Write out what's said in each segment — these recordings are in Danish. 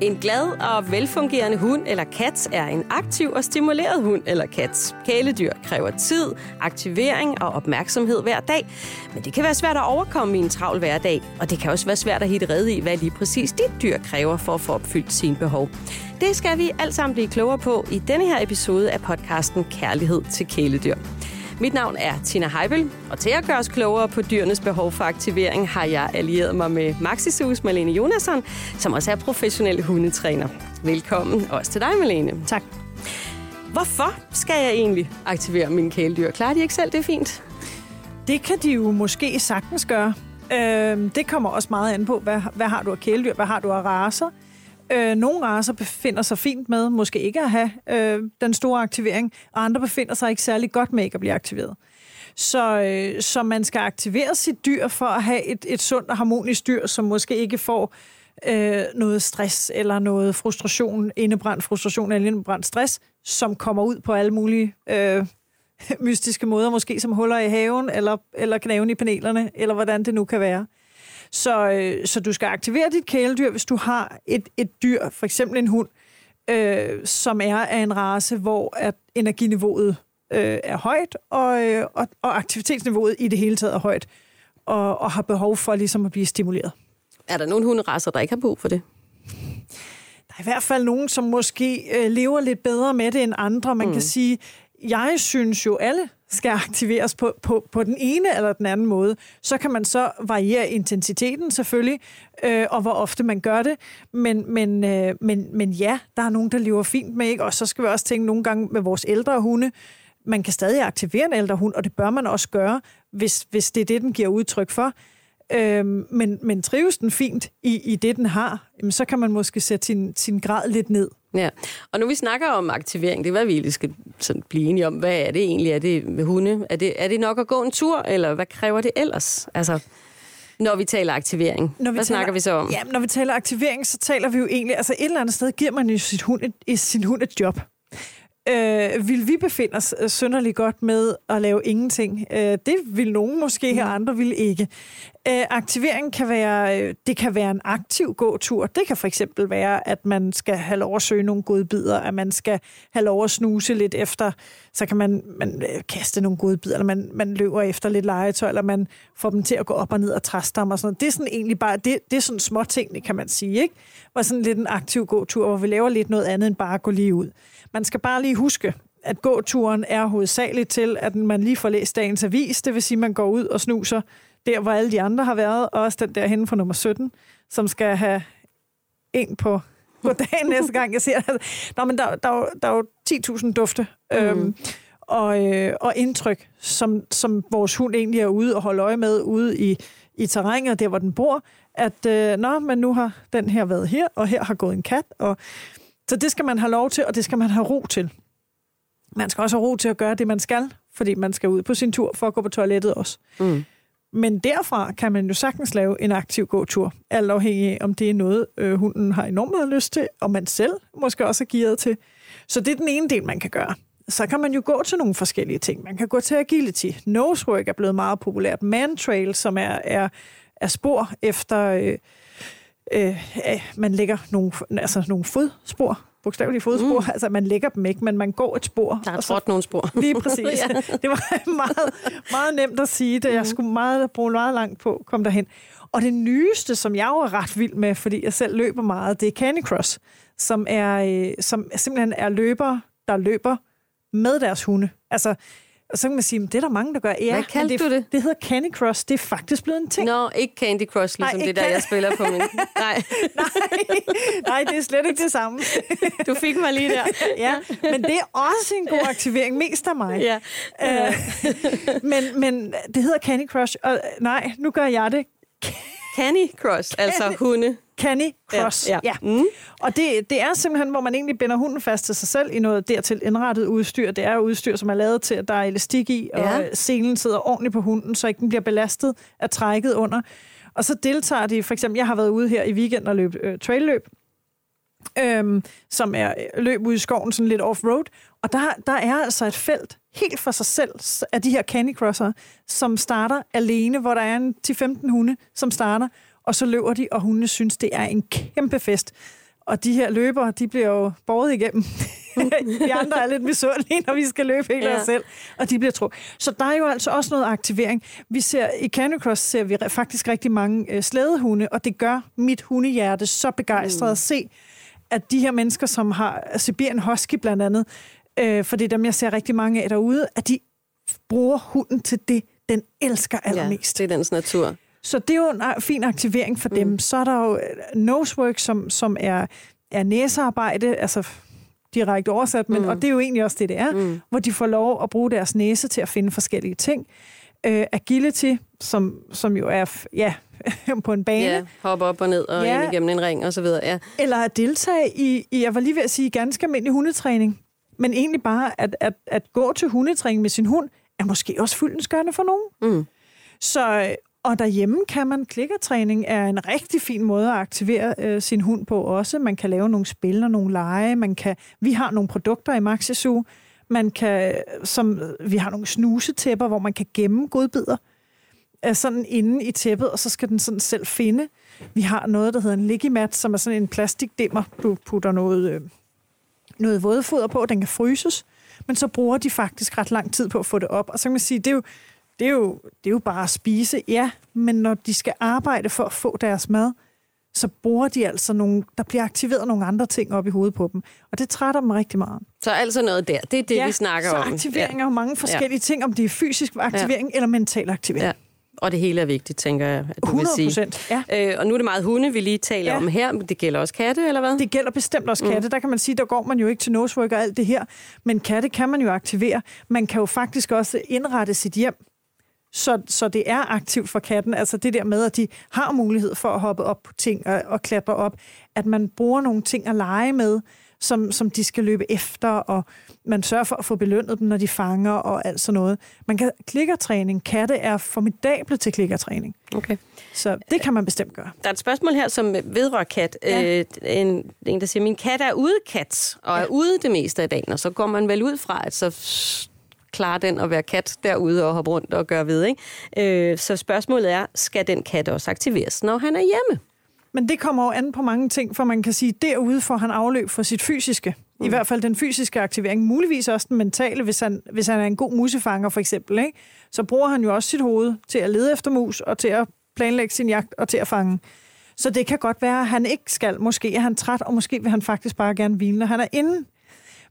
En glad og velfungerende hund eller kat er en aktiv og stimuleret hund eller kat. Kæledyr kræver tid, aktivering og opmærksomhed hver dag, men det kan være svært at overkomme i en travl hverdag, og det kan også være svært at hitte red i, hvad lige præcis dit dyr kræver for at få opfyldt sine behov. Det skal vi alt sammen blive klogere på i denne her episode af podcasten Kærlighed til kæledyr. Mit navn er Tina Heibel, og til at gøre os klogere på dyrenes behov for aktivering, har jeg allieret mig med Maxisus Malene Jonasson, som også er professionel hundetræner. Velkommen også til dig, Malene. Tak. Hvorfor skal jeg egentlig aktivere mine kæledyr? Klarer de ikke selv det fint? Det kan de jo måske sagtens gøre. Øh, det kommer også meget an på, hvad, hvad har du af kæledyr, hvad har du af raser. Øh, nogle raser befinder sig fint med måske ikke at have øh, den store aktivering, og andre befinder sig ikke særlig godt med ikke at blive aktiveret. Så, øh, så man skal aktivere sit dyr for at have et, et sundt og harmonisk dyr, som måske ikke får øh, noget stress eller noget frustration, indebrændt frustration eller indebrændt stress, som kommer ud på alle mulige øh, mystiske måder, måske som huller i haven, eller, eller knaven i panelerne, eller hvordan det nu kan være. Så, øh, så du skal aktivere dit kæledyr, hvis du har et, et dyr, for eksempel en hund, øh, som er af en race, hvor at energiniveauet øh, er højt, og, øh, og, og aktivitetsniveauet i det hele taget er højt, og, og har behov for ligesom at blive stimuleret. Er der nogle hunderaser, der ikke har brug for det? Der er i hvert fald nogen, som måske øh, lever lidt bedre med det end andre. Man mm. kan sige, jeg synes jo, alle skal aktiveres på, på, på den ene eller den anden måde. Så kan man så variere intensiteten selvfølgelig, øh, og hvor ofte man gør det. Men, men, øh, men, men ja, der er nogen, der lever fint med, ikke? og så skal vi også tænke nogle gange med vores ældre hunde, man kan stadig aktivere en ældre hund, og det bør man også gøre, hvis, hvis det er det, den giver udtryk for. Øhm, men, men trives den fint i, i det, den har, jamen, så kan man måske sætte sin, sin grad lidt ned. Ja, og nu vi snakker om aktivering, det er hvad vi egentlig skal sådan blive enige om. Hvad er det egentlig? Er det med hunde? Er det, er det nok at gå en tur, eller hvad kræver det ellers? Altså, når vi taler aktivering. Når vi hvad taler, snakker vi så om? Ja, når vi taler aktivering, så taler vi jo egentlig... Altså et eller andet sted giver man jo sit hund et, sin hund et job. Øh, vil vi befinde os øh, synderligt godt med at lave ingenting? Øh, det vil nogen måske, og mm. andre vil ikke. Øh, aktivering kan være, øh, det kan være en aktiv gåtur. Det kan for eksempel være, at man skal have lov at søge nogle godbidder, at man skal have lov at snuse lidt efter, så kan man, man øh, kaste nogle godbidder, eller man, man løber efter lidt legetøj, eller man får dem til at gå op og ned og traste dem og sådan noget. Det er sådan egentlig bare, det, det er sådan små ting, kan man sige, ikke? Var sådan lidt en aktiv gåtur, hvor vi laver lidt noget andet end bare at gå lige ud. Man skal bare lige huske, at gåturen er hovedsageligt til, at man lige får læst dagens avis, det vil sige, at man går ud og snuser der, hvor alle de andre har været, og også den der henne fra nummer 17, som skal have en på på dagen næste gang, jeg ser det. Nå, men der, der, der er jo 10.000 dufte mm. øhm, og, øh, og indtryk, som, som vores hund egentlig er ude og holde øje med ude i, i terrænet, der hvor den bor, at øh, nå, men nu har den her været her, og her har gået en kat, og så det skal man have lov til, og det skal man have ro til. Man skal også have ro til at gøre det, man skal, fordi man skal ud på sin tur for at gå på toilettet også. Mm. Men derfra kan man jo sagtens lave en aktiv gåtur, alt afhængig af, om det er noget, øh, hunden har enormt meget lyst til, og man selv måske også er gearet til. Så det er den ene del, man kan gøre. Så kan man jo gå til nogle forskellige ting. Man kan gå til agility. Nosework er blevet meget populært. Man trail, som er, er, er spor efter... Øh, øh, man lægger nogle, altså nogle fodspor, bogstavelige fodspor. Mm. Altså, man lægger dem ikke, men man går et spor. Der er så, nogle spor. Lige præcis. ja. Det var meget, meget nemt at sige det. Jeg mm. skulle meget, bruge meget langt på at komme derhen. Og det nyeste, som jeg var ret vild med, fordi jeg selv løber meget, det er Candy Cross, som, er, øh, som simpelthen er løber, der løber med deres hunde. Altså, og så kan man sige, at det er der mange, der gør. Ja, Hvad kaldte det, du det? Det hedder Candy Crush. Det er faktisk blevet en ting. Nå, ikke Candy Crush, ligesom nej, det der, jeg spiller på min... Nej. nej, nej, det er slet ikke det samme. du fik mig lige der. ja, men det er også en god aktivering, mest af mig. Ja. Uh, men, men det hedder Candy Crush, og nej, nu gør jeg det. Candy Crush, altså hunde. Canny Cross. Ja. ja. Mm. Og det, det er simpelthen, hvor man egentlig binder hunden fast til sig selv i noget dertil indrettet udstyr. Det er udstyr, som er lavet til, at der er elastik i, og ja. selen sidder ordentligt på hunden, så ikke den bliver belastet af trækket under. Og så deltager de, for eksempel, jeg har været ude her i weekenden og løb øh, trailløb, øhm, som er øh, løb ude i skoven, sådan lidt off-road. Og der, der er altså et felt helt for sig selv af de her Candy Crosser, som starter alene, hvor der er en 10-15 hunde, som starter, og så løber de, og hundene synes, det er en kæmpe fest. Og de her løbere, de bliver jo båret igennem. vi andre er lidt misundelige, når vi skal løbe helt ja. os selv, og de bliver tro. Så der er jo altså også noget aktivering. Vi ser, I Canicross ser vi faktisk rigtig mange øh, slædehunde, og det gør mit hundehjerte så begejstret mm. at se, at de her mennesker, som har Sibirien Husky blandt andet, øh, for det er dem, jeg ser rigtig mange af derude, at de bruger hunden til det, den elsker allermest. Ja, det er dens natur. Så det er jo en fin aktivering for mm. dem. Så er der jo øh, nosework, som, som er, er næsearbejde, altså direkte oversat, men, mm. og det er jo egentlig også det, det er, mm. hvor de får lov at bruge deres næse til at finde forskellige ting. Uh, agility, som, som jo er ja, på en bane. Ja, hoppe op og ned og ja. ind igennem en ring og så videre. Ja. Eller at deltage i, i, jeg var lige ved at sige, ganske almindelig hundetræning. Men egentlig bare at, at, at gå til hundetræning med sin hund, er måske også fyldensgørende for nogen. Mm. Så, og derhjemme kan man, klikkertræning er en rigtig fin måde at aktivere øh, sin hund på også. Man kan lave nogle spil og nogle lege. Man kan, vi har nogle produkter i Maxisu. Man kan, øh, som, øh, vi har nogle snusetæpper, hvor man kan gemme godbidder er sådan inde i tæppet, og så skal den sådan selv finde. Vi har noget, der hedder en ligimat, som er sådan en plastikdimmer. Du putter noget, øh, noget vådfoder på, den kan fryses, men så bruger de faktisk ret lang tid på at få det op. Og så kan man sige, det er jo, det er jo, det er jo bare at spise, ja, men når de skal arbejde for at få deres mad, så bruger de altså nogle, der bliver aktiveret nogle andre ting op i hovedet på dem. Og det trætter dem rigtig meget. Så altså noget der, det er det, ja, vi snakker så om. aktivering ja. mange forskellige ja. ting, om det er fysisk aktivering ja. eller mental aktivering. Ja. Og det hele er vigtigt, tænker jeg, at du 100 vil sige. ja. Øh, og nu er det meget hunde, vi lige taler ja. om her, men det gælder også katte, eller hvad? Det gælder bestemt også katte. Mm. Der kan man sige, der går man jo ikke til nosework og alt det her, men katte kan man jo aktivere. Man kan jo faktisk også indrette sit hjem så, så det er aktivt for katten. Altså det der med, at de har mulighed for at hoppe op på ting og, og klatre op. At man bruger nogle ting at lege med, som, som de skal løbe efter, og man sørger for at få belønnet dem, når de fanger og alt sådan noget. Man kan klikkertræning. Katte er formidable til klikkertræning. Okay. Så det kan man bestemt gøre. Der er et spørgsmål her, som vedrører kat. Ja. Øh, en, en, der siger, min kat er ude kat, og ja. er ude det meste af dagen, og så går man vel ud fra, at så klare den at være kat derude og hoppe rundt og gøre ved. Ikke? Øh, så spørgsmålet er, skal den kat også aktiveres, når han er hjemme? Men det kommer jo an på mange ting, for man kan sige, at derude får han afløb for sit fysiske. Mm. I hvert fald den fysiske aktivering. Muligvis også den mentale, hvis han, hvis han er en god musefanger for eksempel. Ikke? Så bruger han jo også sit hoved til at lede efter mus og til at planlægge sin jagt og til at fange. Så det kan godt være, at han ikke skal. Måske er han træt, og måske vil han faktisk bare gerne hvile, når han er inde.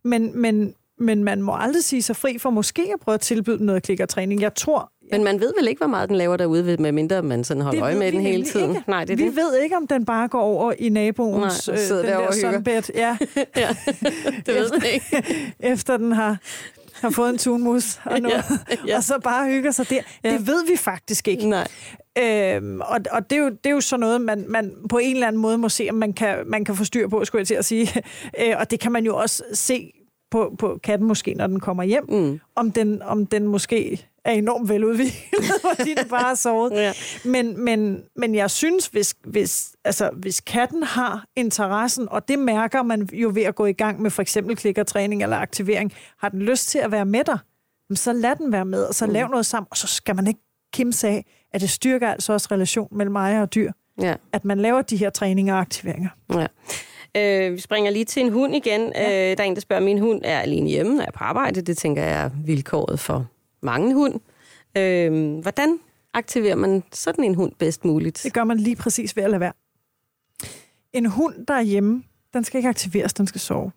Men, men men man må aldrig sige sig fri for måske at prøve at tilbyde noget klikkertræning. Jeg tror... Men man ved vel ikke, hvor meget den laver derude, med mindre man sådan holder øje med den hele tiden? Ikke. Nej, det er vi det. ved ikke, om den bare går over i naboens Nej, øh, den der sunbed. Ja. ja, det ved man ikke. Efter den har har fået en tunmus og, noget, ja, ja. og så bare hygger sig der. Ja. Det ved vi faktisk ikke. Nej. Øhm, og og det, er jo, det er jo sådan noget, man, man på en eller anden måde må se, om man kan, man kan få styr på, skulle jeg til at sige. Øh, og det kan man jo også se på, på katten måske, når den kommer hjem, mm. om, den, om den måske er enormt veludviklet, fordi den bare har sovet. ja. men, men, men jeg synes, hvis, hvis, altså, hvis katten har interessen, og det mærker man jo ved at gå i gang med for eksempel klikkertræning eller aktivering, har den lyst til at være med dig, så lad den være med, og så mm. lav noget sammen, og så skal man ikke kimse af, at det styrker altså også relation mellem ejer og dyr. Ja. At man laver de her træninger og aktiveringer. Ja. Øh, vi springer lige til en hund igen. Ja. Øh, der er en, der spørger, min hund er alene hjemme, når jeg er på arbejde. Det tænker jeg er vilkåret for mange hund. Øh, hvordan aktiverer man sådan en hund bedst muligt? Det gør man lige præcis ved at lade være. En hund, der er hjemme, den skal ikke aktiveres, den skal sove.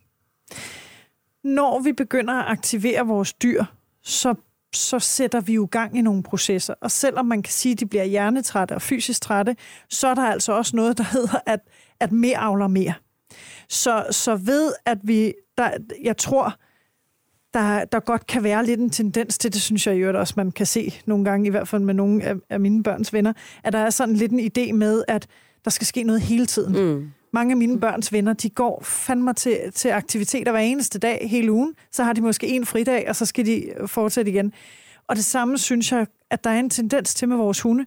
Når vi begynder at aktivere vores dyr, så, så sætter vi jo gang i nogle processer. Og selvom man kan sige, at de bliver hjernetrætte og fysisk trætte, så er der altså også noget, der hedder, at, at mere avler mere. Så, så ved, at vi, der, jeg tror, der, der godt kan være lidt en tendens til, det synes jeg jo også, man kan se nogle gange, i hvert fald med nogle af, af mine børns venner, at der er sådan lidt en idé med, at der skal ske noget hele tiden. Mm. Mange af mine børns venner, de går fandme til, til aktiviteter hver eneste dag hele ugen. Så har de måske en fridag, og så skal de fortsætte igen. Og det samme synes jeg, at der er en tendens til med vores hunde,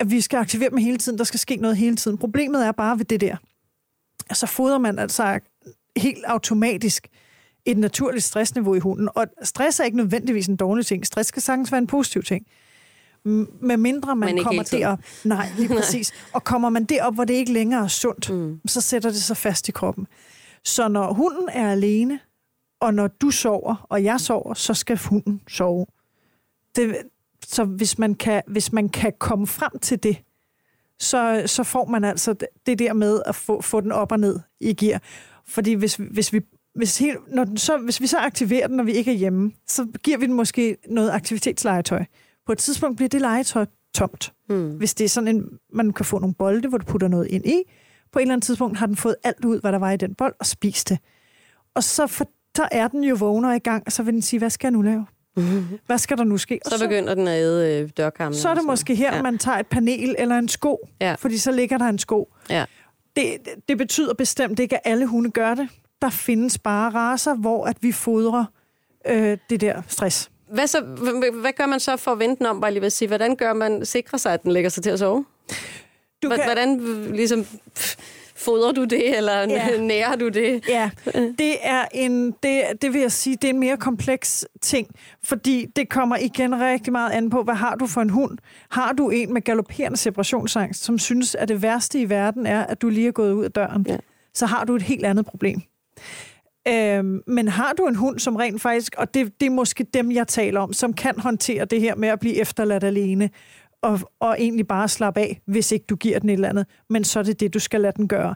at vi skal aktivere dem hele tiden. Der skal ske noget hele tiden. Problemet er bare ved det der, så fodrer man altså helt automatisk et naturligt stressniveau i hunden. Og stress er ikke nødvendigvis en dårlig ting. Stress kan sagtens være en positiv ting. med mindre man Men kommer derop. Nej, lige præcis. Og kommer man derop, hvor det ikke længere er sundt, mm. så sætter det sig fast i kroppen. Så når hunden er alene, og når du sover, og jeg sover, så skal hunden sove. Det, så hvis man, kan, hvis man kan komme frem til det, så, så får man altså det- der med at få, få den op og ned i gear. Fordi hvis, hvis vi hvis, helt, når den så, hvis vi så aktiverer den, når vi ikke er hjemme, så giver vi den måske noget aktivitetslegetøj. På et tidspunkt bliver det legetøj tomt. Mm. Hvis det er sådan en, man kan få nogle bolde, hvor du putter noget ind i. På et eller andet tidspunkt har den fået alt ud, hvad der var i den bold, og spist det. Og så, for, så er den jo vågner i gang, og så vil den sige, hvad skal jeg nu lave? Hvad skal der nu ske? Og Så begynder den at æde øh, dørkarmen. så er det måske her, ja. man tager et panel eller en sko, Ja. fordi så ligger der en sko. Ja. Det, det betyder bestemt ikke, at alle hunde gør det. Der findes bare raser, hvor at vi fodrer øh, det der stress. Hvad, så, hvad, gør man så for at vente om, bare lige at sige, hvordan gør man, sikrer sig, at den lægger sig til at sove? Du Hvordan øh, ligesom pff, fodrer du det, eller Ja. nærer du det? Ja, det er en, det, det vil jeg sige, det er en mere kompleks ting, fordi det kommer igen rigtig meget an på, hvad har du for en hund? Har du en med galopperende separationsangst, som synes, at det værste i verden er, at du lige er gået ud af døren, Ja. så har du et helt andet problem. Øhm, men har du en hund, som rent faktisk, og det, det er måske dem, jeg taler om, som kan håndtere det her med at blive efterladt alene, og, og egentlig bare slappe af, hvis ikke du giver den et eller andet, men så er det det, du skal lade den gøre.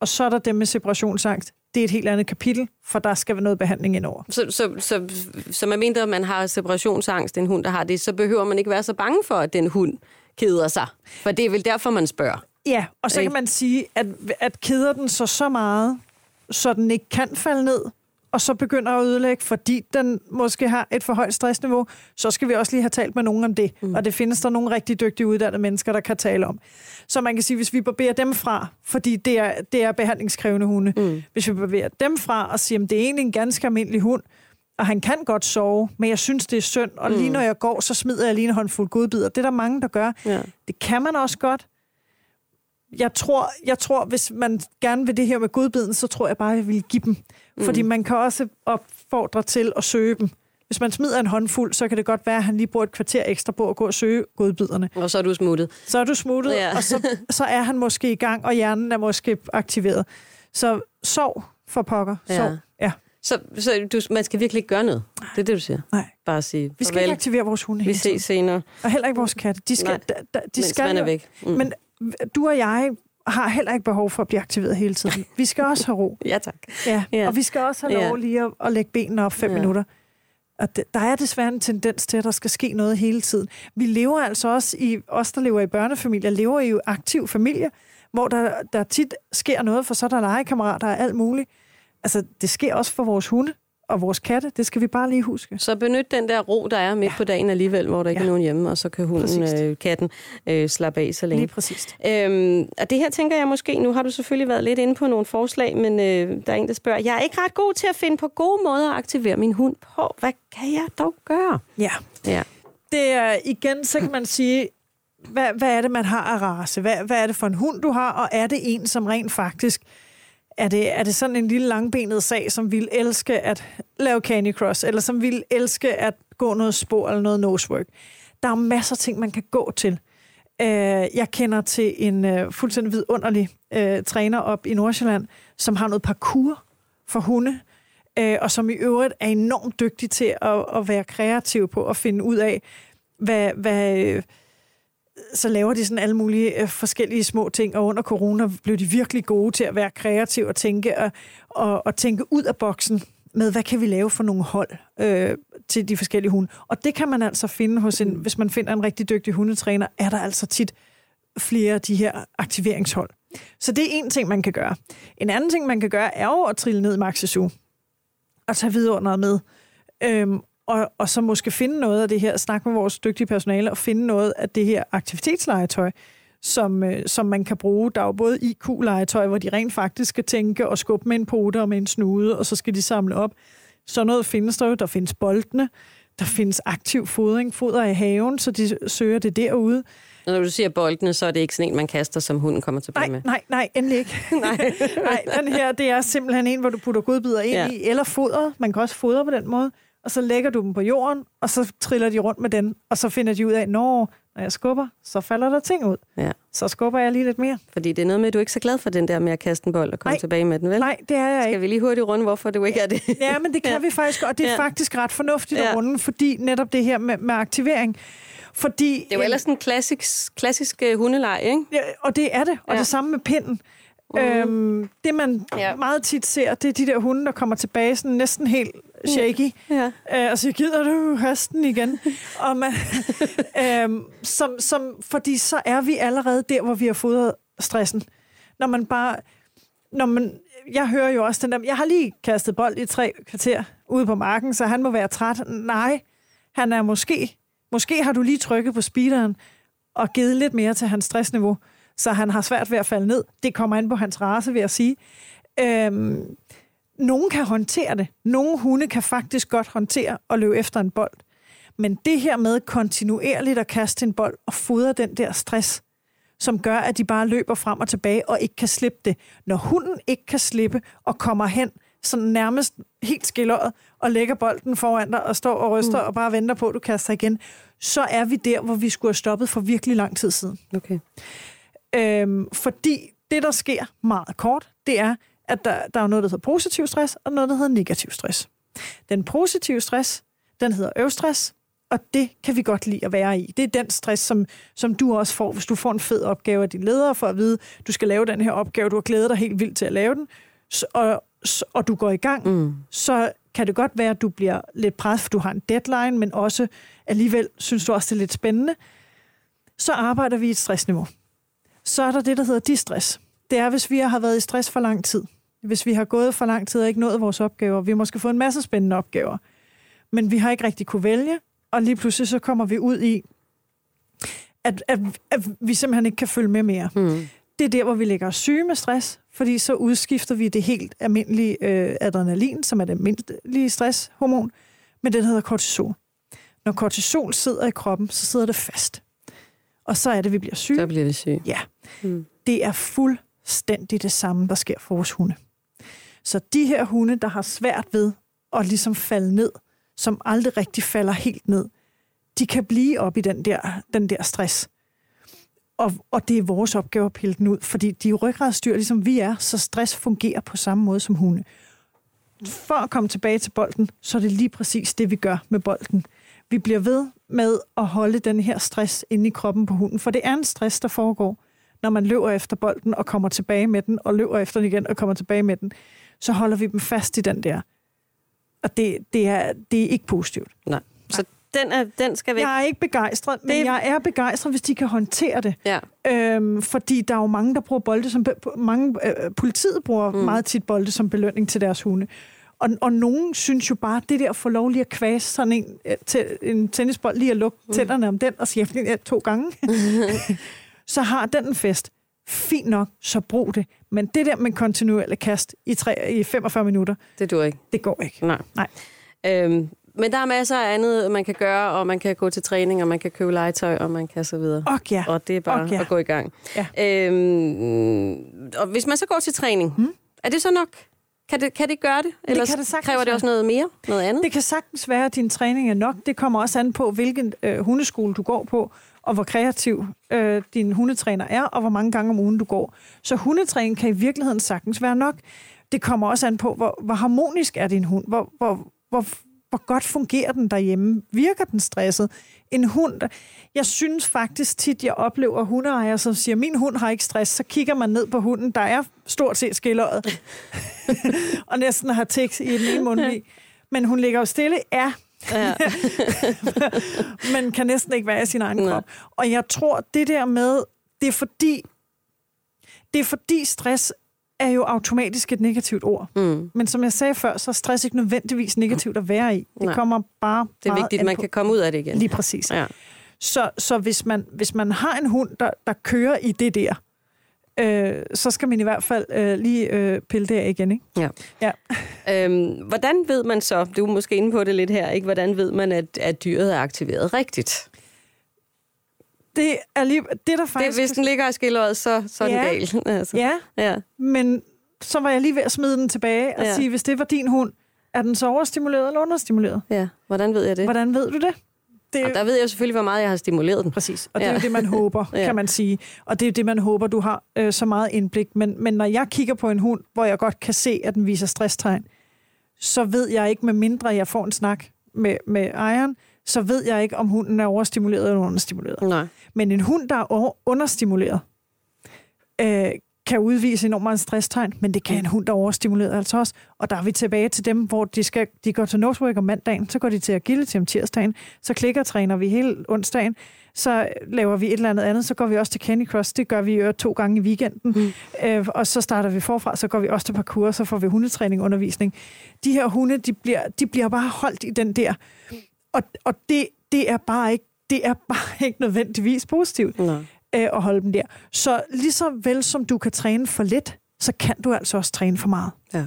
Og så er der dem med separationsangst. Det er et helt andet kapitel, for der skal være noget behandling indover. Så, så, så, så man at man har separationsangst, en hund, der har det, så behøver man ikke være så bange for, at den hund keder sig. For det er vel derfor, man spørger. Ja, og så kan man sige, at, at keder den så så meget, så den ikke kan falde ned, og så begynder at ødelægge, fordi den måske har et for højt stressniveau, så skal vi også lige have talt med nogen om det. Mm. Og det findes der nogle rigtig dygtige uddannede mennesker, der kan tale om. Så man kan sige, hvis vi barberer dem fra, fordi det er, det er behandlingskrævende hunde, mm. hvis vi barberer dem fra og siger, at det er egentlig en ganske almindelig hund, og han kan godt sove, men jeg synes, det er synd, og lige når jeg går, så smider jeg lige en håndfuld godbidder. Det er der mange, der gør. Ja. Det kan man også godt. Jeg tror, jeg tror, hvis man gerne vil det her med godbiden, så tror jeg bare, jeg vil give dem. Mm. Fordi man kan også opfordre til at søge dem. Hvis man smider en håndfuld, så kan det godt være, at han lige bruger et kvarter ekstra på at gå og søge godbiderne. Og så er du smuttet. Så er du smuttet, Ja. ja. og så, så er han måske i gang, og hjernen er måske aktiveret. Så sov for pokker. Ja. Sov. Ja. Så, så du, man skal virkelig ikke gøre noget. Det er det, du siger. Nej. Bare sige Vi skal farvel. ikke aktivere vores hunde Vi ses senere, Og heller ikke vores katte. De skal, Nej. da, da, de mens skal man er væk. Mm. Men du og jeg har heller ikke behov for at blive aktiveret hele tiden. Vi skal også have ro. Ja, tak. Ja. Ja. Og vi skal også have lov Ja. lige at, at lægge benene op fem Ja. minutter. Og det, der er desværre en tendens til, at der skal ske noget hele tiden. Vi lever altså også i, os der lever i børnefamilier, lever i jo aktiv familie, hvor der, der tit sker noget, for så er der legekammerater og alt muligt. Altså, det sker også for vores hunde og vores katte. Det skal vi bare lige huske. Så benyt den der ro, der er midt ja. på dagen alligevel, hvor der ikke ja. Er nogen hjemme, og så kan hunden, Præcist. øh, katten, øh, slappe af så længe. Lige præcist. Øhm, og det her tænker jeg måske, nu har du selvfølgelig været lidt inde på nogle forslag, men øh, der er en, der spørger, jeg er ikke ret god til at finde på gode måder at aktivere min hund på. Hvad kan jeg dog gøre? Ja. Ja. Det er igen, så kan man sige, hvad, hvad er det, man har af race? Hvad, hvad er det for en hund, du har? Og er det en, som rent faktisk... Er det, er det sådan en lille langbenet sag, som vil elske at lave Candy Cross, eller som vil elske at gå noget spor eller noget nosework? Der er masser af ting, man kan gå til. Øh, jeg kender til en øh, fuldstændig vidunderlig øh, træner op i Nordsjælland, som har noget parkour for hunde, øh, og som i øvrigt er enormt dygtig til at, at være kreativ på at finde ud af, hvad, hvad så laver de sådan alle mulige øh, forskellige små ting, og under corona blev de virkelig gode til at være kreative og tænke, og, og, og tænke ud af boksen med, hvad kan vi lave for nogle hold øh, til de forskellige hunde. Og det kan man altså finde hos en, hvis man finder en rigtig dygtig hundetræner, er der altså tit flere af de her aktiveringshold. Så det er en ting, man kan gøre. En anden ting, man kan gøre, er jo at trille ned i Maxisu og tage vidunderet med. Øhm, og, og så måske finde noget af det her, snakke med vores dygtige personale og finde noget af det her aktivitetslegetøj, som, øh, som man kan bruge. Der er jo både IQ-legetøj, hvor de rent faktisk skal tænke og skubbe med en pote og med en snude, og så skal de samle op. Så noget findes der jo. Der findes boldene, der findes aktiv fodring, foder i haven, så de søger det derude. Og når du siger boldene, så er det ikke sådan en, man kaster, som hunden kommer tilbage Nej, med. nej, nej, endelig ikke. nej. nej, den her, det er simpelthen en, hvor du putter godbidder ind ja. i, eller foder. Man kan også fodre på den måde. Og så lægger du dem på jorden, og så triller de rundt med den, og så finder de ud af, når, når jeg skubber, så falder der ting ud. Ja. Så skubber jeg lige lidt mere. Fordi det er noget med, at du er ikke så glad for den der med at kaste en bold og komme Nej. tilbage med den, vel? Nej, det er jeg Skal ikke. vi lige hurtigt runde, hvorfor du ikke er det? Ja, men det kan Ja. vi faktisk, og det er Ja. faktisk ret fornuftigt Ja. at runde, fordi netop det her med, med aktivering. Fordi, Det er jo ellers en klassisk, klassisk uh, hundeleg, ikke? Ja, og det er det. Og ja. det samme med pinden. Mm. Øhm, det, man Ja. meget tit ser, det er de der hunde, der kommer tilbage sådan næsten helt shaky. Ja. Øh, og så gider du hasten igen. og man, øhm, som, som, fordi så er vi allerede der, hvor vi har fodret stressen. Når man bare... Når man, jeg hører jo også den der, jeg har lige kastet bold i tre kvarter ude på marken, så han må være træt. Nej, han er måske... Måske har du lige trykket på speederen og givet lidt mere til hans stressniveau, så han har svært ved at falde ned. Det kommer an på hans race, vil jeg sige. Øhm, nogen kan håndtere det. Nogle hunde kan faktisk godt håndtere at løbe efter en bold. Men det her med kontinuerligt at kaste en bold og fodre den der stress, som gør, at de bare løber frem og tilbage og ikke kan slippe det. Når hunden ikke kan slippe og kommer hen sådan nærmest helt skilleret og lægger bolden foran dig og står og ryster mm. og bare venter på, at du kaster igen, så er vi der, hvor vi skulle have stoppet for virkelig lang tid siden. Okay. Øhm, fordi det, der sker meget kort, det er, at der, der er noget, der hedder positiv stress, og noget, der hedder negativ stress. Den positive stress, den hedder øvstress, og det kan vi godt lide at være i. Det er den stress, som, som du også får, hvis du får en fed opgave af din leder, for at vide, du skal lave den her opgave, du har glædet dig helt vildt til at lave den, og, og du går i gang, Mm. så kan det godt være, at du bliver lidt presset, for du har en deadline, men også alligevel synes du også, det er lidt spændende. Så arbejder vi i et stressniveau. Så er der det, der hedder distress. Det er, hvis vi har været i stress for lang tid. Hvis vi har gået for lang tid og ikke nået vores opgaver. Vi har måske fået en masse spændende opgaver. Men vi har ikke rigtig kunne vælge, og lige pludselig så kommer vi ud i, at, at, at vi simpelthen ikke kan følge med mere. Mm. Det er der, hvor vi lægger os syge med stress, fordi så udskifter vi det helt almindelige øh, adrenalin, som er det almindelige stresshormon, med det, der hedder kortisol. Når kortisol sidder i kroppen, så sidder det fast. Og så er det, vi bliver syge. Så bliver vi syge. Ja. Mm. Det er fuldstændig det samme, der sker for vores hunde. Så de her hunde, der har svært ved at ligesom falde ned, som aldrig rigtig falder helt ned, de kan blive op i den der, den der stress. Og, og det er vores opgave at pille den ud, fordi de er ryggradsdyr, ligesom vi er, så stress fungerer på samme måde som hunde. For at komme tilbage til bolden, så er det lige præcis det, vi gør med bolden. Vi bliver ved med at holde den her stress inde i kroppen på hunden, for det er en stress, der foregår, når man løber efter bolden og kommer tilbage med den, og løber efter den igen og kommer tilbage med den. Så holder vi dem fast i den der. Og det, det, er, det er ikke positivt. Nej. Så den, er, den skal væk. Jeg er ikke begejstret, men Det- jeg er begejstret, hvis de kan håndtere det. Ja. Øhm, fordi der er jo mange, der bruger bolde som... be- Mange, øh, politiet bruger mm. meget tit bolde som belønning til deres hunde. Og, og nogen synes jo bare, det der at få lov lige at kvæse sådan en, øh, til, en tennisbold, lige at lukke mm. tænderne om den og sige ja, to gange, så har den en fest. Fint nok, så brug det. Men det der med kontinuerlig kast i, tre, i 45 minutter, Det dur ikke. det går ikke. Nej. Nej. Øhm, men der er masser af andet, man kan gøre, og man kan gå til træning, og man kan købe legetøj, og man kan så videre. Og ja, Og det er bare Og ja. at gå i gang. Ja. Øhm, og hvis man så går til træning, hmm? er det så nok? Kan det, kan det gøre det? Ellers kan det sagtens kræver det også noget mere? Noget andet? Det kan sagtens være, at din træning er nok. Det kommer også an på, hvilken øh, hundeskole du går på, og hvor kreativ øh, din hundetræner er, og hvor mange gange om ugen du går. Så hundetræning kan i virkeligheden sagtens være nok. Det kommer også an på, hvor, hvor harmonisk er din hund. Hvor, hvor, hvor, hvor godt fungerer den derhjemme? Virker den stresset? En hund, jeg synes faktisk tit, jeg oplever hundeejere, som siger, min hund har ikke stress. Så kigger man ned på hunden, der er stort set skilleret, og næsten har tiks i den ene mundvig. Men hun ligger jo stille, ja, Ja. men kan næsten ikke være i sin egen Nej. krop. Og jeg tror, det der med, det er fordi, det er fordi stress er jo automatisk et negativt ord. Mm. Men som jeg sagde før, så er stress ikke nødvendigvis negativt at være i. Det Nej. kommer bare Det er vigtigt, at man på- kan komme ud af det igen. Lige præcis. Ja. Så, så hvis, man, hvis man har en hund, der, der kører i det der, øh, så skal man i hvert fald øh, lige øh, pille det af igen. Ikke? Ja. Ja. Øhm, hvordan ved man så, du er måske inde på det lidt her, ikke? hvordan ved man, at, at dyret er aktiveret rigtigt? Det er lige, det der Det, faktisk... hvis den ligger i skilleret, så, så er den Ja. gal. Altså. Ja, ja. men så var jeg lige ved at smide den tilbage og ja. sige, hvis det var din hund, Er den så overstimuleret eller understimuleret? Ja, hvordan ved jeg det? Hvordan ved du det? det Og der ved jeg selvfølgelig, hvor meget jeg har stimuleret den. Præcis, og det Ja. er jo det, man håber, Ja. kan man sige. Og det er det, man håber, du har øh, så meget indblik. Men, men når jeg kigger på en hund, hvor jeg godt kan se, at den viser stresstegn, så ved jeg ikke, med mindre jeg får en snak med, med ejeren, så ved jeg ikke, om hunden er overstimuleret eller understimuleret. Nej. Men en hund, der er understimuleret, øh, kan udvise enormt meget stresstegn, men det kan en hund, der er overstimuleret altså også. Og der er vi tilbage til dem, hvor de, skal, de går til nosework om mandagen, så går de til agility om tirsdagen, så klikker træner vi hele onsdagen, så laver vi et eller andet andet, så går vi også til Candy Crush, det gør vi jo to gange i weekenden, mm. øh, og så starter vi forfra, så går vi også til parkour, så får vi hundetræning, undervisning. De her hunde, de bliver, de bliver bare holdt i den der, og, og det, det er bare ikke det er bare ikke nødvendigvis positivt Nej. øh, at holde dem der. Så lige så vel som du kan træne for lidt, så kan du altså også træne for meget. Ja.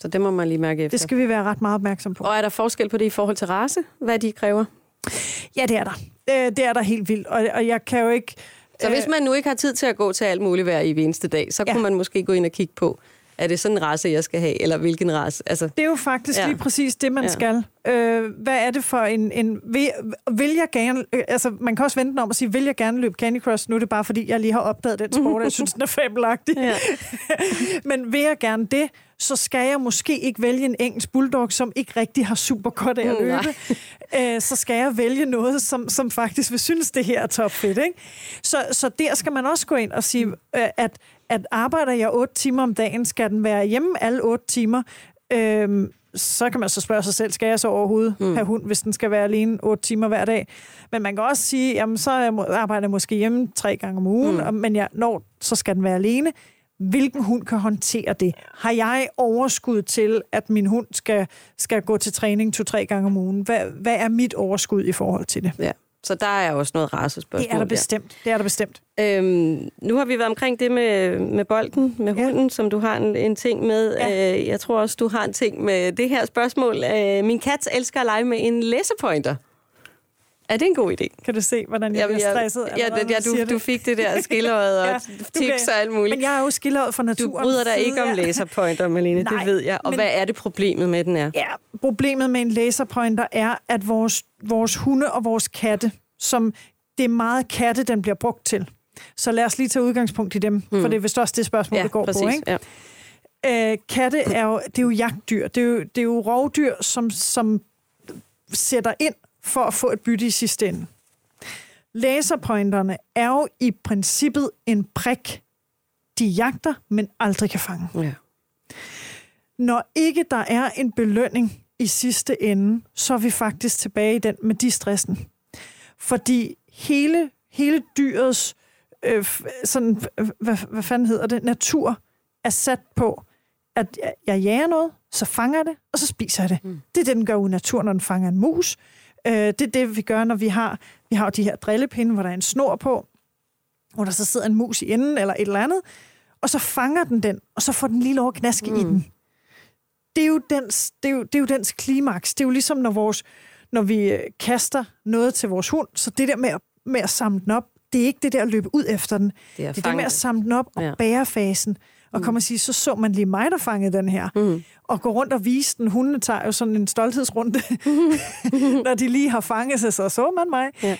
Så det må man lige mærke efter. Det skal vi være ret meget opmærksom på. Og er der forskel på det i forhold til race? Hvad de kræver? Ja, det er der. Øh, det er der helt vildt, og, og jeg kan jo ikke... Så hvis man nu ikke har tid til at gå til alt muligt hver i eneste dag, så Ja. kunne man måske gå ind og kigge på, er det sådan en race, jeg skal have, eller hvilken race? Altså, Det er jo faktisk Ja. lige præcis det, man Ja. skal. Øh, hvad er det for en... en vil, vil jeg gerne... Øh, altså, man kan også vente den om og sige, vil jeg gerne løbe Candy Crush? Nu er det bare, fordi jeg lige har opdaget den sport, og jeg synes, den er fabelagtig. Ja. Men vil jeg gerne det, så skal jeg måske ikke vælge en engelsk bulldog, som ikke rigtig har super godt af at Mm, løbe. øh, så skal jeg vælge noget, som, som faktisk vil synes, det her er topfedt. Ikke? Så, så der skal man også gå ind og sige, øh, at, at arbejder jeg otte timer om dagen, skal den være hjemme alle otte timer. Øhm, så kan man så spørge sig selv, skal jeg så overhovedet mm. have hund, hvis den skal være alene otte timer hver dag? Men man kan også sige, jamen så er arbejder jeg måske hjemme tre gange om ugen, mm. men jeg, når, så skal den være alene. Hvilken hund kan håndtere det? Har jeg overskud til, at min hund skal, skal gå til træning to-tre gange om ugen? Hvad, hvad er mit overskud i forhold til det? ja. Så der er også noget racespørgsmål. Det er der bestemt. Det er der bestemt. Der. Øhm, nu har vi været omkring det med, med bolden, med Ja. hunden, som du har en, en ting med. Ja. Øh, jeg tror også, du har en ting med det her spørgsmål. Øh, min kat elsker at lege med en laserpointer. Er det en god idé? Kan du se, hvordan jeg Jamen, bliver stresset? ja, ja, siger du, du fik det der skilleret og Ja, ja, du tips og alt muligt. Men jeg er jo skilleret for Du naturen. bryder dig ikke om laserpointer, Malene, Nej, det ved jeg. Og men- hvad er det problemet med den er? Ja, problemet med en laserpointer er, at vores, vores hunde og vores katte, som det er meget katte, den bliver brugt til. Så lad os lige tage udgangspunkt i dem, mm. for det er vist også det spørgsmål, det går præcis. på. Ikke? Ja. Øh, katte er jo, det er jo jagtdyr. Det er jo, det er jo rovdyr, som, som sætter ind for at få et bytte i sidste ende. Laserpointerne er jo i princippet en prik, de jagter, men aldrig kan fange. Ja. Når ikke der er en belønning i sidste ende, så er vi faktisk tilbage i den med de stressen. Fordi hele, hele dyrets, øh, sådan, hvad, hvad fanden hedder det, natur er sat på, at jeg, jeg jager noget, så fanger jeg det, og så spiser jeg det. Mm. Det er det, den gør i naturen, når den fanger en mus. Øh, det er det, vi gør, når vi har, vi har de her drillepinde, hvor der er en snor på, hvor der så sidder en mus i enden eller et eller andet, og så fanger den den, og så får den lige lov at knaske mm. i den. Det er, jo dens, det, er jo, det er jo dens klimaks. Det er jo ligesom, når, vores, når vi øh, kaster noget til vores hund, så det der med at, med at samle den op, det er ikke det der at løbe ud efter den. Det er, Det er det med at samle den op og Ja. ja. Og komme og sige, så så man lige mig, der fangede den her. Mm. Og gå rundt og vise den. Hundene tager jo sådan en stolthedsrunde, når de lige har fanget sig, så så man mig. Ja.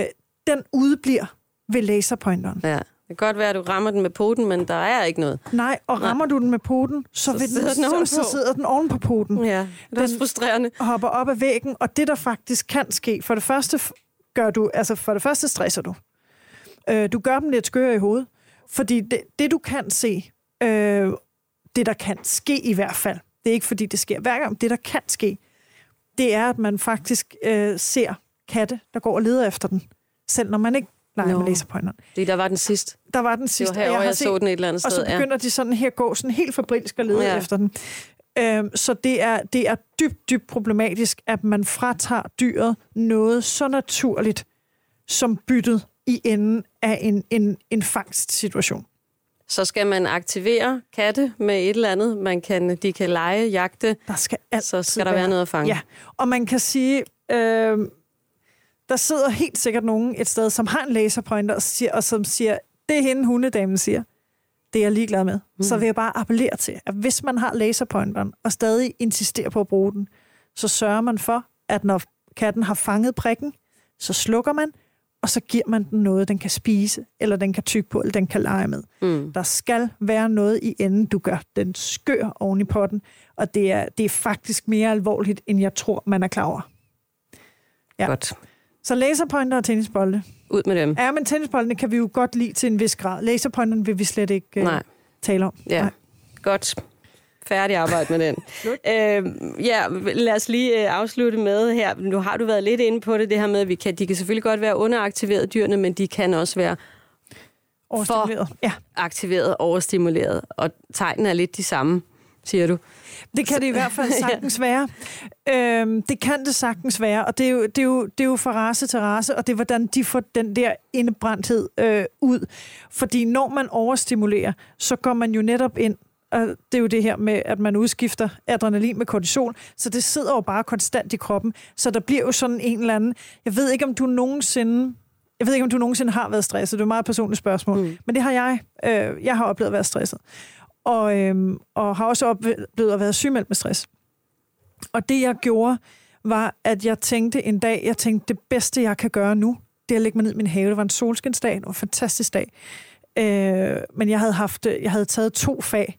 Øh, den udbliver ved laserpointeren. Ja. Det kan godt være, at du rammer den med poten, men der er ikke noget. Nej, og rammer du den med poten, så, Så vil den, sidder den så, så sidder den oven på poten. Ja, det er også Den- frustrerende. hopper op ad væggen, og det, der faktisk kan ske, for det første gør du, altså for det første stresser du. Øh, du gør dem lidt skøre i hovedet, fordi det, det du kan se, øh, det der kan ske i hvert fald, det er ikke fordi det sker hver gang, det der kan ske, det er, at man faktisk øh, ser katte, der går og leder efter den, selv når man ikke leger Nå. med laserpointeren. Det der var den sidste. Der var den Det sidste, var herovre, og jeg, har så den et eller andet og sted. så begynder de sådan her at gå sådan helt fabrilsk og lede Ja. ja. efter den. Øhm, så det er, det er dybt, dybt problematisk, at man fratager dyret noget så naturligt som byttet i enden af en, en, en fangstsituation. Så skal man aktivere katte med et eller andet. Man kan, de kan lege, jagte. Der skal Så skal der være noget at fange. Ja, og man kan sige, øh, der sidder helt sikkert nogen et sted, som har en laserpointer, og, siger, og som siger, det er hende, hundedamen siger. det er jeg ligeglad med. Mm. Så vil jeg bare appellere til, at hvis man har laserpointeren og stadig insisterer på at bruge den, så sørger man for, at når katten har fanget prikken, så slukker man, og så giver man den noget, den kan spise, eller den kan tykke på, eller den kan lege med. Mm. Der skal være noget i enden, du gør. Den skør oven i potten, og det er, det er faktisk mere alvorligt, end jeg tror, man er klar over. Ja. Godt. Så laserpointer og tennisbolde. Ud med dem. Ja, men tennisboldene kan vi jo godt lide til en vis grad. Laserpointerne vil vi slet ikke uh, Nej. tale om. Ja, Nej. godt. Færdig arbejde med den. øh, ja, lad os lige øh, afslutte med her. Nu har du været lidt inde på det, det her med, at vi kan, de kan selvfølgelig godt være underaktiveret dyrene, men de kan også være overstimuleret. ja. aktiveret, overstimuleret. Og tegnene er lidt de samme, siger du. Det kan det i hvert fald sagtens være. Øhm, det kan det sagtens være, og det er, jo, det, er jo, det er jo fra race til race, og det er, hvordan de får den der indebrændthed øh, ud. Fordi når man overstimulerer, så går man jo netop ind og det er jo det her med, at man udskifter adrenalin med kortisol, så det sidder jo bare konstant i kroppen. Så der bliver jo sådan en eller anden... Jeg ved ikke, om du nogensinde... Jeg ved ikke, om du nogensinde har været stresset. Det er et meget personligt spørgsmål. Mm. Men det har jeg. Øh, jeg har oplevet at være stresset. Og, øh, og har også oplevet at være sygemeldt med stress. Og det, jeg gjorde, var, at jeg tænkte en dag, jeg tænkte, det bedste, jeg kan gøre nu, det er at lægge mig ned i min have. Det var en solskinsdag, det var en fantastisk dag. Øh, men jeg havde, haft, jeg havde taget to fag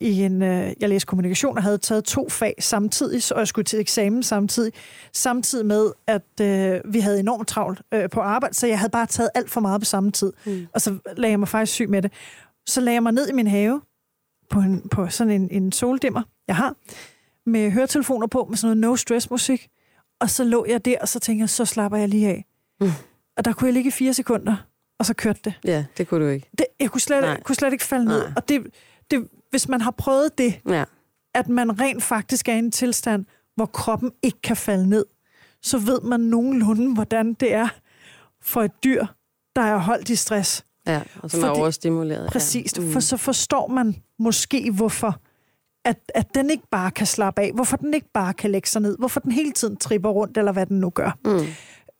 i en, øh, jeg læste kommunikation og havde taget to fag samtidig, og jeg skulle til eksamen samtidig, samtidig med, at øh, vi havde enormt travlt øh, på arbejde, så jeg havde bare taget alt for meget på samme tid. Mm. Og så lagde jeg mig faktisk syg med det. Så lagde jeg mig ned i min have på, en, på sådan en, en soldimmer, jeg har, med høretelefoner på, med sådan noget no-stress-musik. Og så lå jeg der, og så tænkte jeg, så slapper jeg lige af. Mm. Og der kunne jeg ligge i fire sekunder, og så kørte det. Ja, det kunne du ikke. Det, jeg kunne slet, kunne slet ikke falde ned. Nej. Og det, det, hvis man har prøvet det, ja. at man rent faktisk er i en tilstand, hvor kroppen ikke kan falde ned, så ved man nogenlunde, hvordan det er for et dyr, der er holdt i stress. Ja, og som Fordi, er overstimuleret. Præcis, ja. mm. for så forstår man måske, hvorfor at, at den ikke bare kan slappe af, hvorfor den ikke bare kan lægge sig ned, hvorfor den hele tiden tripper rundt, eller hvad den nu gør. Mm.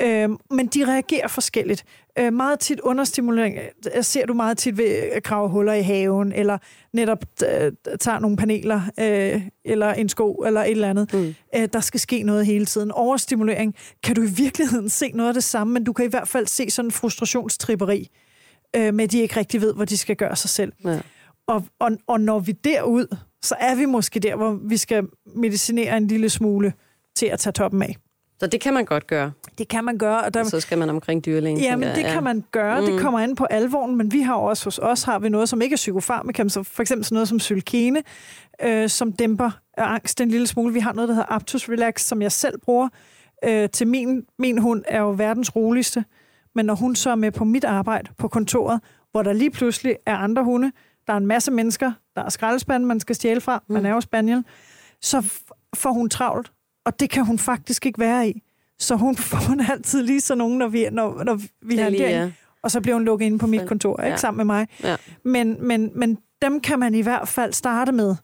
Øh, men de reagerer forskelligt. Øh, meget tit understimulering øh, ser du meget tit ved at grave huller i haven, eller netop øh, tager nogle paneler, øh, eller en sko, eller et eller andet. Mm. Øh, der skal ske noget hele tiden. Overstimulering kan du i virkeligheden se noget af det samme, men du kan i hvert fald se sådan en frustrationstripperi, øh, med at de ikke rigtig ved, hvor de skal gøre sig selv. Ja. Og, og, og når vi derud, så er vi måske der, hvor vi skal medicinere en lille smule til at tage toppen af. Så det kan man godt gøre. Det kan man gøre. Og der... så skal man omkring dyrlægen. Jamen, det ja. kan man gøre. Mm. Det kommer an på alvoren, men vi har også hos os har vi noget, som ikke er psykofarmaka, så for eksempel sådan noget som sylkene, øh, som dæmper angst en lille smule. Vi har noget, der hedder Aptus Relax, som jeg selv bruger øh, til min, min hund, er jo verdens roligste. Men når hun så er med på mit arbejde på kontoret, hvor der lige pludselig er andre hunde, der er en masse mennesker, der er skraldespanden, man skal stjæle fra, mm. man er jo spaniel, så får hun travlt, og det kan hun faktisk ikke være i. Så hun får hun altid lige så nogen, når vi, når, når vi har lige, ja. og så bliver hun lukket inde på mit kontor, ikke ja. sammen med mig. Ja. Men, men, men dem kan man i hvert fald starte med.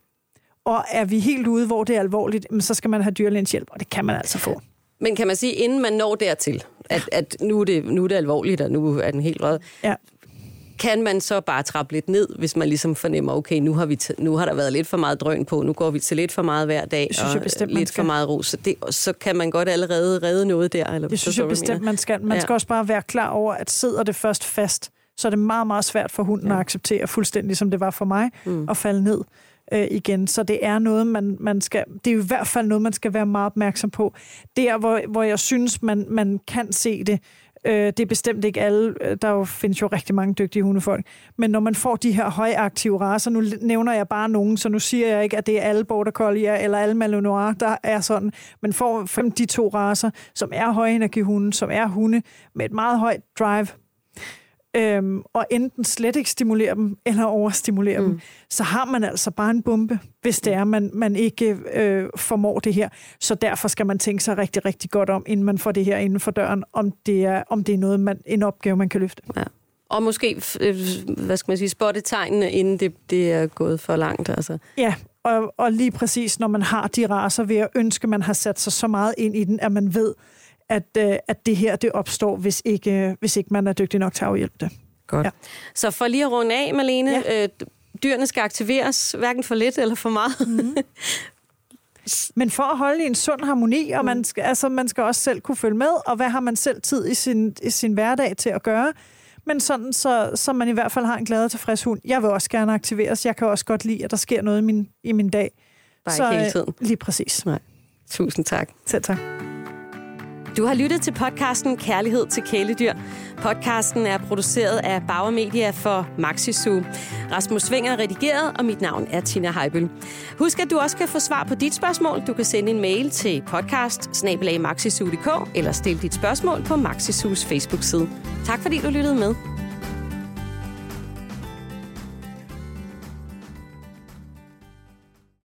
Og er vi helt ude, hvor det er alvorligt, så skal man have dyrlægens hjælp, og det kan man altså få. Men kan man sige, inden man når dertil, at, at nu, er det, nu er det alvorligt, og nu er den helt rød, ja kan man så bare trappe lidt ned, hvis man ligesom fornemmer, okay, nu har, vi nu har der været lidt for meget drøn på, nu går vi til lidt for meget hver dag, det synes jeg bestemt, lidt for meget ro, så, det, så kan man godt allerede redde noget der. Eller det synes jeg bestemt, man skal. Man ja. skal også bare være klar over, at sidder det først fast, så er det meget, meget svært for hunden ja. at acceptere fuldstændig, som det var for mig, mm. at falde ned øh, igen. Så det er noget, man, man skal, det er i hvert fald noget, man skal være meget opmærksom på. Der, hvor, hvor jeg synes, man, man kan se det, Øh, det er bestemt ikke alle. Øh, der jo, findes jo rigtig mange dygtige hundefolk. Men når man får de her højaktive raser, nu nævner jeg bare nogen, så nu siger jeg ikke, at det er alle Border Collie eller alle Malinois, der er sådan. Men får fem de to raser, som er højenergihunde, som er hunde med et meget højt drive, øhm, og enten slet ikke stimulere dem, eller overstimulere mm. dem, så har man altså bare en bombe, hvis det er, man, man ikke øh, formår det her. Så derfor skal man tænke sig rigtig, rigtig godt om, inden man får det her inden for døren, om det er, om det er noget, man, en opgave, man kan løfte. Ja. Og måske, øh, hvad skal man sige, spotte tegnene, inden det, det er gået for langt. Altså. Ja, og, og lige præcis, når man har de raser, vil jeg ønske, at man har sat sig så meget ind i den, at man ved, at, øh, at det her det opstår, hvis ikke, hvis ikke man er dygtig nok til at afhjælpe det. Godt. Ja. Så for lige at runde af, Malene, ja. øh, dyrene skal aktiveres, hverken for lidt eller for meget. Mm. Men for at holde i en sund harmoni, og man skal, altså, man skal også selv kunne følge med, og hvad har man selv tid i sin, i sin hverdag til at gøre, men sådan, så, så man i hvert fald har en glad og tilfreds hund. Jeg vil også gerne aktiveres. Jeg kan også godt lide, at der sker noget i min, i min dag. Bare så, ikke hele tiden. Lige præcis. Nej. Tusind tak. Selv tak. Du har lyttet til podcasten Kærlighed til kæledyr. Podcasten er produceret af Bauer Media for Maxisu. Rasmus Svinger er redigeret, og mit navn er Tina Heibel. Husk, at du også kan få svar på dit spørgsmål. Du kan sende en mail til podcast eller stille dit spørgsmål på Maxisus Facebook-side. Tak fordi du lyttede med.